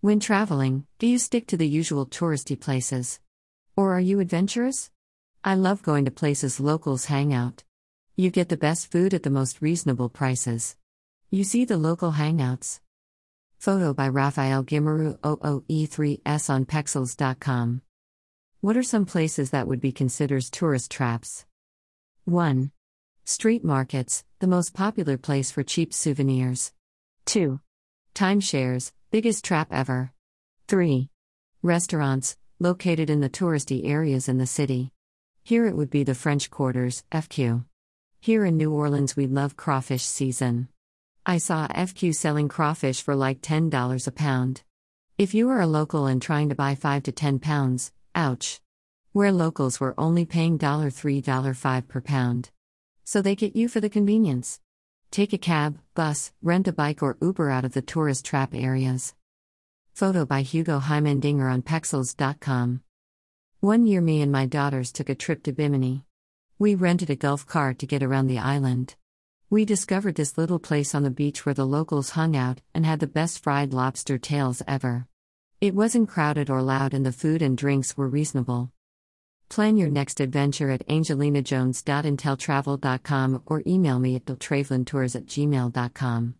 When traveling, do you stick to the usual touristy places? Or are you adventurous? I love going to places locals hang out. You get the best food at the most reasonable prices. You see the local hangouts. Photo by Raphael Gimaru OOE3S on Pexels.com. What are some places that would be considered tourist traps? 1. Street markets, the most popular place for cheap souvenirs. 2. Timeshares, biggest trap ever. 3. Restaurants, located in the touristy areas in the city. Here it would be the French Quarters, FQ. Here in New Orleans, we love crawfish season. I saw FQ selling crawfish for like $10 a pound. If you are a local and trying to buy 5 to 10 pounds, ouch. Where locals were only paying $3, $5 per pound. So they get you for the convenience. Take a cab, bus, rent a bike, or Uber out of the tourist trap areas. Photo by Hugo Heimendinger on Pexels.com. One year, me and my daughters took a trip to Bimini. We rented a golf car to get around the island. We discovered this little place on the beach where the locals hung out and had the best fried lobster tails ever. It wasn't crowded or loud, and the food and drinks were reasonable. Plan your next adventure at angelinajones.inteletravel.com or email me at deltravelintours at gmail.com.